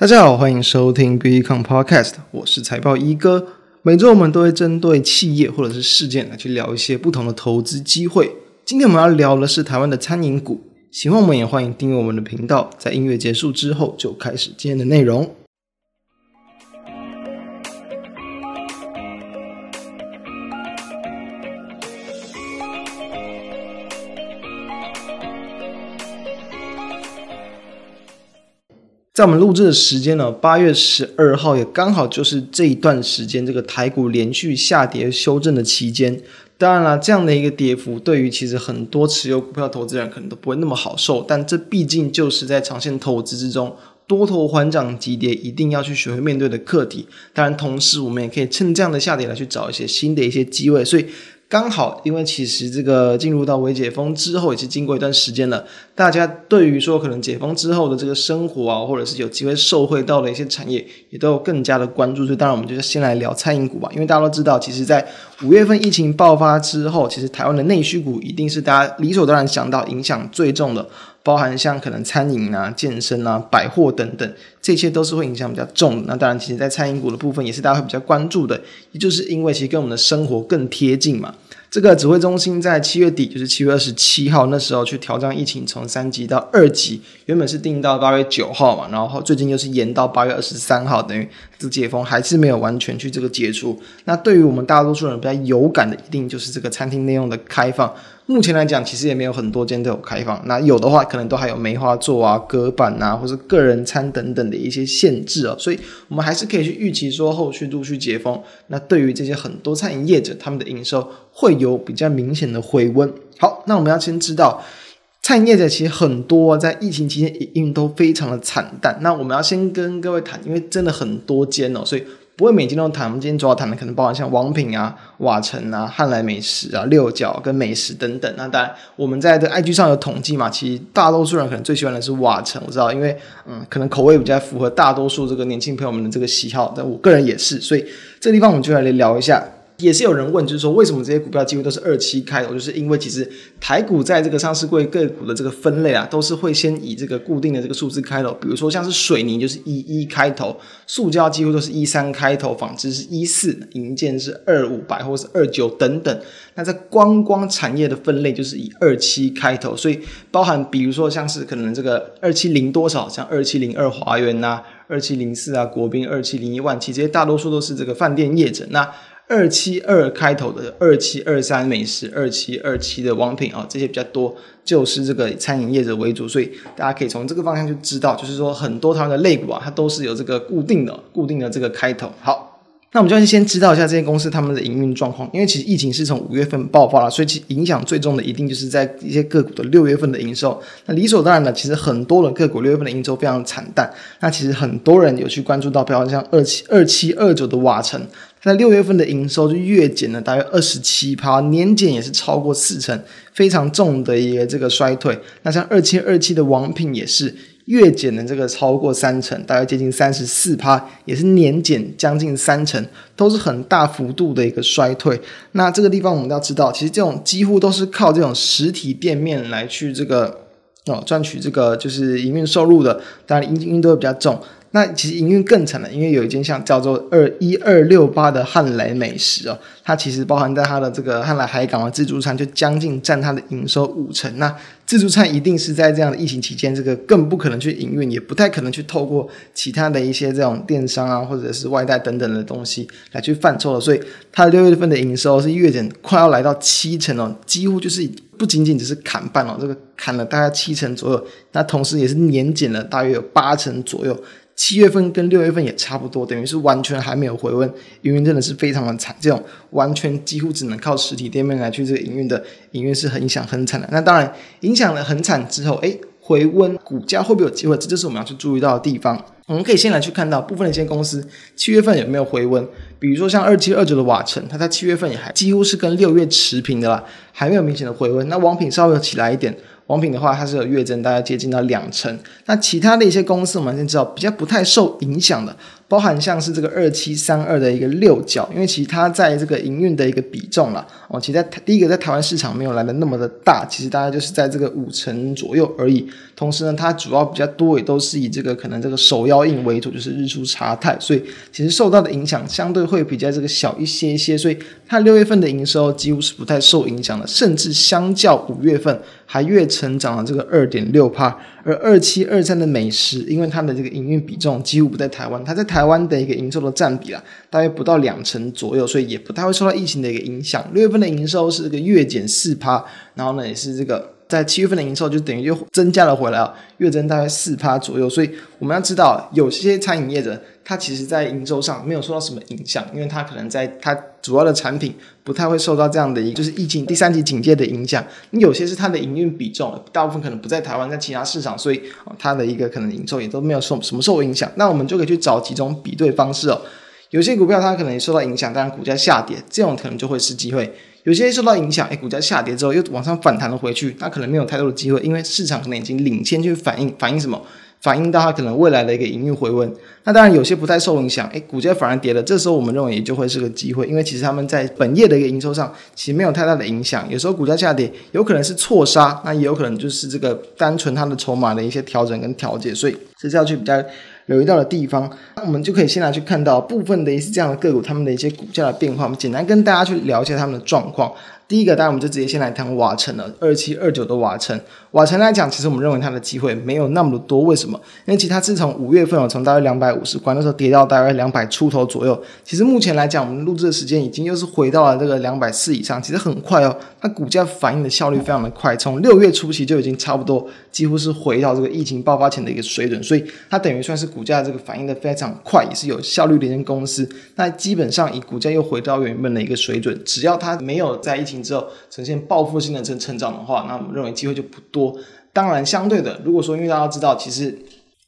大家好，欢迎收听 BECON Podcast，我是财报一哥。每周我们都会针对企业或者是事件来去聊一些不同的投资机会。今天我们要聊的是台湾的餐饮股。喜欢我们也欢迎订阅我们的频道。在音乐结束之后，就开始今天的内容。在我们录制的时间呢，八月十二号也刚好就是这一段时间，这个台股连续下跌修正的期间。当然了，这样的一个跌幅，对于其实很多持有股票投资人可能都不会那么好受。但这毕竟就是在长线投资之中，多头缓涨急跌，一定要去学会面对的课题。当然，同时我们也可以趁这样的下跌来去找一些新的一些机会。所以。刚好，因为其实这个进入到微解封之后，也是经过一段时间了。大家对于说可能解封之后的这个生活啊，或者是有机会受惠到的一些产业，也都有更加的关注。所以，当然我们就先来聊餐饮股吧。因为大家都知道，其实，在五月份疫情爆发之后，其实台湾的内需股一定是大家理所当然想到影响最重的。包含像可能餐饮啊、健身啊、百货等等，这些都是会影响比较重。那当然，其实，在餐饮股的部分，也是大家会比较关注的，也就是因为其实跟我们的生活更贴近嘛。这个指挥中心在七月底，就是七月二十七号那时候去调降疫情，从三级到二级，原本是定到八月九号嘛，然后最近又是延到八月二十三号，等于这解封还是没有完全去这个解除。那对于我们大多数人比较有感的，一定就是这个餐厅内用的开放。目前来讲，其实也没有很多间都有开放。那有的话，可能都还有梅花座啊、隔板啊，或是个人餐等等的一些限制啊。所以，我们还是可以去预期说，后续陆续解封，那对于这些很多餐饮业者，他们的营收会有比较明显的回温。好，那我们要先知道，餐饮业者其实很多在疫情期间营运都非常的惨淡。那我们要先跟各位谈，因为真的很多间哦，所以。不会每间都谈，我们今天主要谈的可能包含像王品啊、瓦城啊、汉来美食啊、六角跟美食等等。那当然，我们在这 IG 上有统计嘛，其实大多数人可能最喜欢的是瓦城，我知道，因为嗯，可能口味比较符合大多数这个年轻朋友们的这个喜好，但我个人也是，所以这地方我们就来聊一下。也是有人问，就是说为什么这些股票几乎都是二七开头？就是因为其实台股在这个上市柜个股的这个分类啊，都是会先以这个固定的这个数字开头。比如说像是水泥就是一一开头，塑胶几乎都是一三开头，纺织是一四，银建是二五，百货是二九等等。那在观光产业的分类就是以二七开头，所以包含比如说像是可能这个二七零多少，像二七零二华园呐，二七零四啊国宾，二七零一万七，这些大多数都是这个饭店业者。那二七二开头的二七二三美食，二七二七的网品啊，这些比较多，就是这个餐饮业者为主，所以大家可以从这个方向就知道，就是说很多台湾的类股啊，它都是有这个固定的、固定的这个开头。好。那我们就先知道一下这些公司他们的营运状况，因为其实疫情是从五月份爆发了，所以其影响最重的一定就是在一些个股的六月份的营收。那理所当然的，其实很多的个股六月份的营收非常惨淡。那其实很多人有去关注到，比方像二七二七二九的瓦城，在六月份的营收就月减了大约二十七趴，年减也是超过四成，非常重的一个这个衰退。那像二七二七的王品也是。月减的这个超过三成，大概接近三十四趴，也是年减将近三成，都是很大幅度的一个衰退。那这个地方我们要知道，其实这种几乎都是靠这种实体店面来去这个哦赚取这个就是营运收入的，当然营运都会比较重。那其实营运更惨了，因为有一间像叫做二一二六八的汉来美食哦，它其实包含在它的这个汉来海港的自助餐，就将近占它的营收五成。那自助餐一定是在这样的疫情期间，这个更不可能去营运，也不太可能去透过其他的一些这种电商啊，或者是外带等等的东西来去犯错了。所以它六月份的营收是月减快要来到七成哦，几乎就是不仅仅只是砍半哦，这个砍了大概七成左右。那同时也是年减了大约有八成左右。七月份跟六月份也差不多，等于是完全还没有回温，营运真的是非常的惨。这种完全几乎只能靠实体店面来去这个营运的营运是很影响很惨的。那当然影响了很惨之后，诶，回温股价会不会有机会？这就是我们要去注意到的地方。我们可以先来去看到部分的一些公司七月份有没有回温，比如说像二七二九的瓦城，它在七月份也还几乎是跟六月持平的啦，还没有明显的回温。那王品稍微有起来一点。王品的话，它是有月增，大概接近到两成。那其他的一些公司，我们先知道比较不太受影响的，包含像是这个二七三二的一个六角，因为其实它在这个营运的一个比重啦，哦，其实在第一个在台湾市场没有来的那么的大，其实大概就是在这个五成左右而已。同时呢，它主要比较多也都是以这个可能这个手摇印为主，就是日出茶太，所以其实受到的影响相对会比较这个小一些些，所以它六月份的营收几乎是不太受影响的，甚至相较五月份还月成长了这个二点六趴。而二七二三的美食，因为它的这个营运比重几乎不在台湾，它在台台湾的一个营收的占比啊，大约不到两成左右，所以也不太会受到疫情的一个影响。六月份的营收是这个月减四趴，然后呢也是这个在七月份的营收就等于又增加了回来啊，月增大概四趴左右。所以我们要知道，有些餐饮业者。它其实，在营收上没有受到什么影响，因为它可能在它主要的产品不太会受到这样的一个就是疫情第三级警戒的影响。你有些是它的营运比重，大部分可能不在台湾，在其他市场，所以它的一个可能营收也都没有受什么受影响。那我们就可以去找几种比对方式哦。有些股票它可能也受到影响，当然股价下跌，这种可能就会是机会。有些受到影响，哎，股价下跌之后又往上反弹了回去，那可能没有太多的机会，因为市场可能已经领先去反映，反映什么？反映到它可能未来的一个营运回温，那当然有些不太受影响，诶，股价反而跌了，这时候我们认为也就会是个机会，因为其实他们在本业的一个营收上其实没有太大的影响，有时候股价下跌有可能是错杀，那也有可能就是这个单纯它的筹码的一些调整跟调节，所以这是要去比较留意到的地方。那我们就可以先来去看到部分的一些这样的个股，他们的一些股价的变化，我们简单跟大家去聊一下他们的状况。第一个，当然我们就直接先来谈瓦城了，二七二九的瓦城。瓦城来讲，其实我们认为它的机会没有那么的多。为什么？因为其实它自从五月份哦，从大约两百五十关那时候跌到大约两百出头左右。其实目前来讲，我们录制的时间已经又是回到了这个两百四以上，其实很快哦。它股价反应的效率非常的快，从六月初期就已经差不多几乎是回到这个疫情爆发前的一个水准，所以它等于算是股价这个反应的非常快，也是有效率的一间公司。那基本上以股价又回到原本的一个水准，只要它没有在疫情之后呈现报复性的成成长的话，那我们认为机会就不多。当然，相对的，如果说因为大家知道，其实。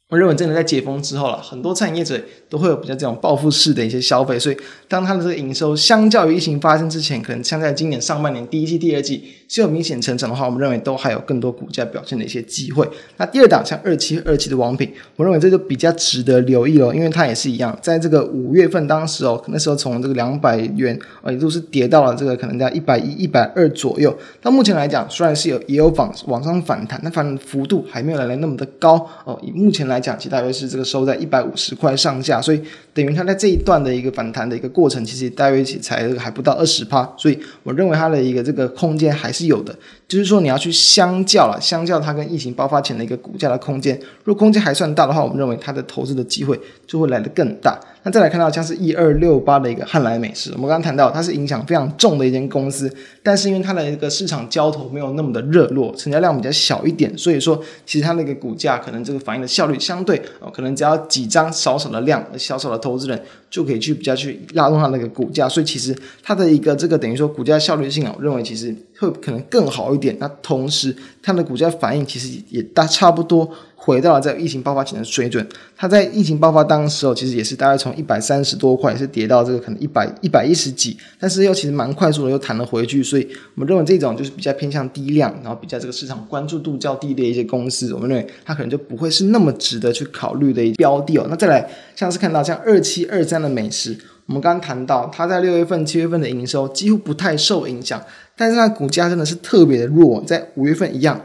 我认为真的在解封之后了，很多餐饮业者都会有比较这种报复式的一些消费，所以当它的这个营收相较于疫情发生之前，可能像在今年上半年第一季、第二季是有明显成长的话，我们认为都还有更多股价表现的一些机会。那第二档像二七二七的王品，我认为这就比较值得留意了，因为它也是一样，在这个五月份当时哦，那时候从这个两百元啊，也都是跌到了这个可能在一百一、一百二左右。到目前来讲，虽然是有也有往往上反弹，但反正幅度还没有来的那么的高哦。以目前来讲，其实大约是这个收在一百五十块上下，所以等于它在这一段的一个反弹的一个过程，其实大约起才还不到二十趴，所以我认为它的一个这个空间还是有的。就是说你要去相较了，相较它跟疫情爆发前的一个股价的空间，如果空间还算大的话，我们认为它的投资的机会就会来得更大。那再来看到像是一二六八的一个汉来美食，我们刚刚谈到它是影响非常重的一间公司，但是因为它的一个市场交投没有那么的热络，成交量比较小一点，所以说其实它那个股价可能这个反应的效率相对哦，可能只要几张少少的量，小小的投资人就可以去比较去拉动它那个股价，所以其实它的一个这个等于说股价效率性啊，我认为其实会可能更好一点。那同时它的股价反应其实也大差不多。回到了在疫情爆发前的水准，它在疫情爆发当时候，其实也是大概从一百三十多块，是跌到这个可能一百一百一十几，但是又其实蛮快速的又弹了回去，所以我们认为这种就是比较偏向低量，然后比较这个市场关注度较低的一些公司，我们认为它可能就不会是那么值得去考虑的一标的哦。那再来像是看到像二七二三的美食，我们刚刚谈到它在六月份、七月份的营收几乎不太受影响，但是它股价真的是特别的弱，在五月份一样。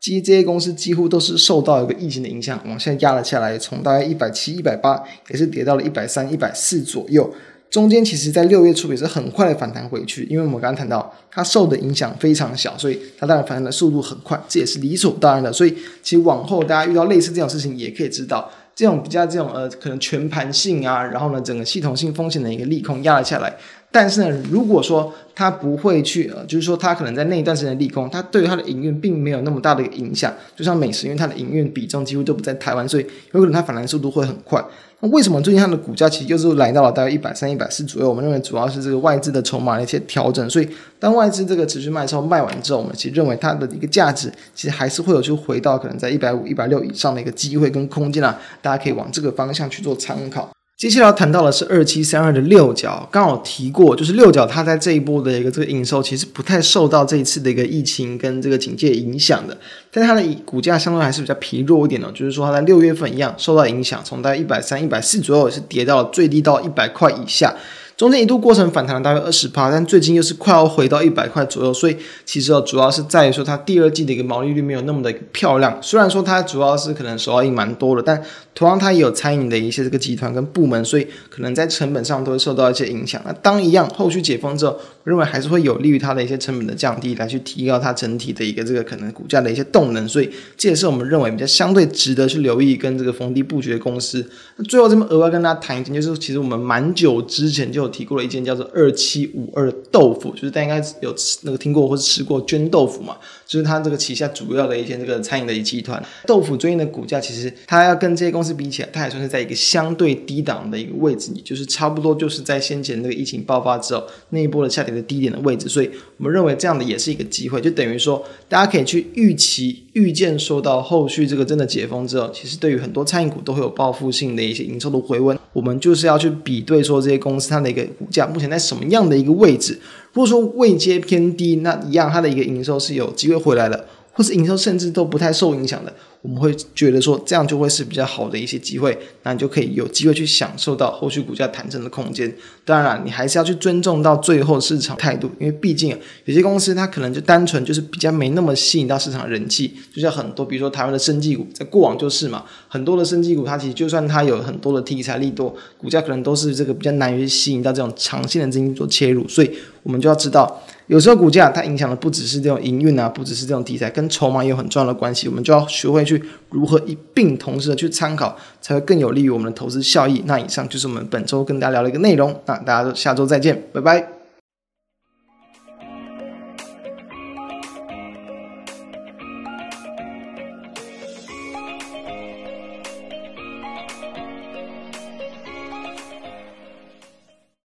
其实这些公司几乎都是受到一个疫情的影响，往下压了下来，从大概一百七、一百八，也是跌到了一百三、一百四左右。中间其实，在六月初也是很快的反弹回去，因为我们刚刚谈到它受的影响非常小，所以它当然反弹的速度很快，这也是理所当然的。所以其实往后大家遇到类似这种事情，也可以知道，这种比较这种呃可能全盘性啊，然后呢整个系统性风险的一个利空压了下来。但是呢，如果说它不会去呃，就是说它可能在那一段时间利空，它对于它的营运并没有那么大的一个影响。就像美食，因为它的营运比重几乎都不在台湾，所以有可能它反弹速度会很快。那为什么最近它的股价其实又是来到了大概一百三、一百四左右？我们认为主要是这个外资的筹码的一些调整。所以当外资这个持续卖超卖完之后，我们其实认为它的一个价值其实还是会有去回到可能在一百五、一百六以上的一个机会跟空间啊。大家可以往这个方向去做参考。接下来要谈到的是二七三二的六角，刚好提过，就是六角它在这一波的一个这个营收其实不太受到这一次的一个疫情跟这个警戒影响的，但它的股价相对还是比较疲弱一点的，就是说它在六月份一样受到影响，从大概一百三、一百四左右是跌到了最低到一百块以下。中间一度过程反弹了大约二十趴，但最近又是快要回到一百块左右，所以其实，主要是在于说它第二季的一个毛利率没有那么的漂亮。虽然说它主要是可能手摇饮蛮多的，但同样它也有餐饮的一些这个集团跟部门，所以可能在成本上都会受到一些影响。那当一样后续解封之后，认为还是会有利于它的一些成本的降低，来去提高它整体的一个这个可能股价的一些动能。所以这也是我们认为比较相对值得去留意跟这个逢低布局的公司。那最后这边额外跟大家谈一件，就是其实我们蛮久之前就有。提过了一间叫做二七五二豆腐，就是大家应该有吃那个听过或者吃过绢豆腐嘛，就是它这个旗下主要的一间这个餐饮的一集团。豆腐最近的股价其实它要跟这些公司比起来，它还算是在一个相对低档的一个位置，就是差不多就是在先前那个疫情爆发之后那一波的下跌的低点的位置，所以我们认为这样的也是一个机会，就等于说大家可以去预期预见，说到后续这个真的解封之后，其实对于很多餐饮股都会有报复性的一些营收的回温。我们就是要去比对说这些公司它的一个股价目前在什么样的一个位置。如果说位阶偏低，那一样它的一个营收是有机会回来的，或是营收甚至都不太受影响的。我们会觉得说，这样就会是比较好的一些机会，那你就可以有机会去享受到后续股价弹升的空间。当然了，你还是要去尊重到最后市场态度，因为毕竟有些公司它可能就单纯就是比较没那么吸引到市场人气，就像很多比如说台湾的生技股，在过往就是嘛，很多的生技股它其实就算它有很多的题材利多，股价可能都是这个比较难于吸引到这种长线的资金做切入，所以我们就要知道。有时候股价它影响的不只是这种营运啊，不只是这种题材，跟筹码有很重要的关系。我们就要学会去如何一并同时的去参考，才会更有利于我们的投资效益。那以上就是我们本周跟大家聊的一个内容。那大家下周再见，拜拜。